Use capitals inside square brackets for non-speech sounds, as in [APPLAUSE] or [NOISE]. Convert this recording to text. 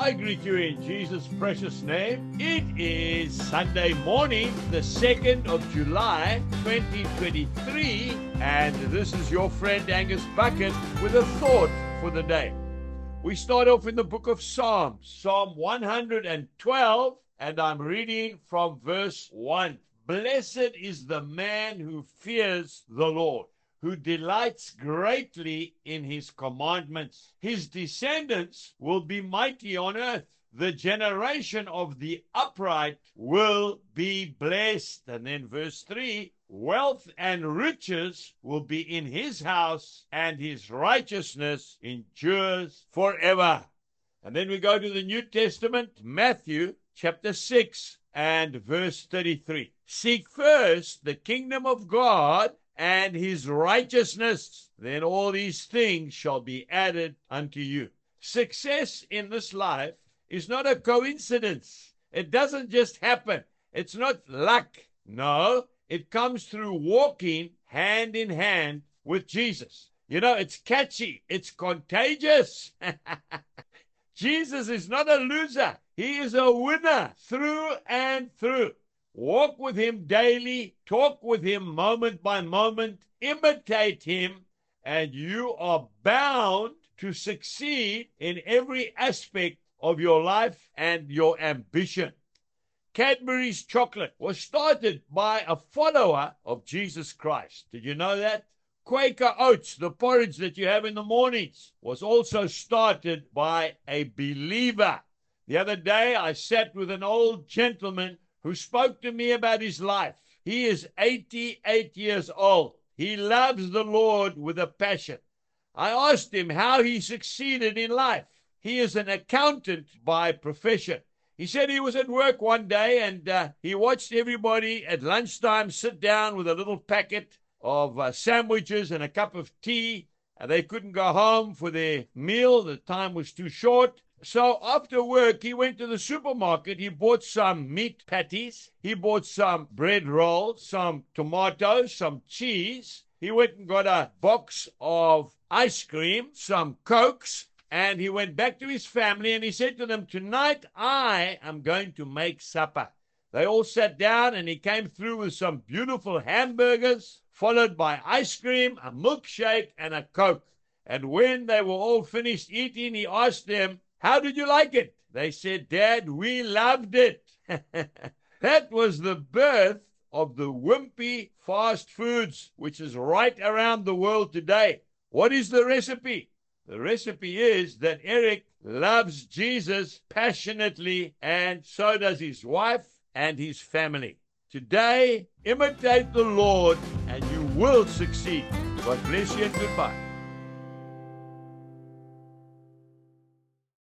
I greet you in Jesus' precious name. It is Sunday morning, the 2nd of July, 2023, and this is your friend Angus Buchan with a thought for the day. We start off in the book of Psalms, Psalm 112, and I'm reading from verse 1. Blessed is the man who fears the Lord who delights greatly in his commandments. His descendants will be mighty on earth. The generation of the upright will be blessed. And then verse 3 wealth and riches will be in his house, and his righteousness endures forever. And then we go to the New Testament, Matthew chapter 6 and verse 33. Seek first the kingdom of God and his righteousness, then all these things shall be added unto you. Success in this life is not a coincidence. It doesn't just happen. It's not luck. No, it comes through walking hand in hand with Jesus. You know, it's catchy, it's contagious. [LAUGHS] Jesus is not a loser, he is a winner through and through. Walk with him daily, talk with him moment by moment, imitate him, and you are bound to succeed in every aspect of your life and your ambition. Cadbury's chocolate was started by a follower of Jesus Christ. Did you know that? Quaker Oats, the porridge that you have in the mornings, was also started by a believer. The other day I sat with an old gentleman who spoke to me about his life. He is 88 years old. He loves the Lord with a passion. I asked him how he succeeded in life. He is an accountant by profession. He said he was at work one day and uh, he watched everybody at lunchtime sit down with a little packet of uh, sandwiches and a cup of tea. And they couldn't go home for their meal. The time was too short. So after work, he went to the supermarket. He bought some meat patties. He bought some bread rolls, some tomatoes, some cheese. He went and got a box of ice cream, some cokes, and he went back to his family and he said to them, Tonight I am going to make supper. They all sat down and he came through with some beautiful hamburgers, followed by ice cream, a milkshake, and a coke. And when they were all finished eating, he asked them, how did you like it? They said, Dad, we loved it. [LAUGHS] that was the birth of the wimpy fast foods, which is right around the world today. What is the recipe? The recipe is that Eric loves Jesus passionately, and so does his wife and his family. Today, imitate the Lord, and you will succeed. God bless you and goodbye.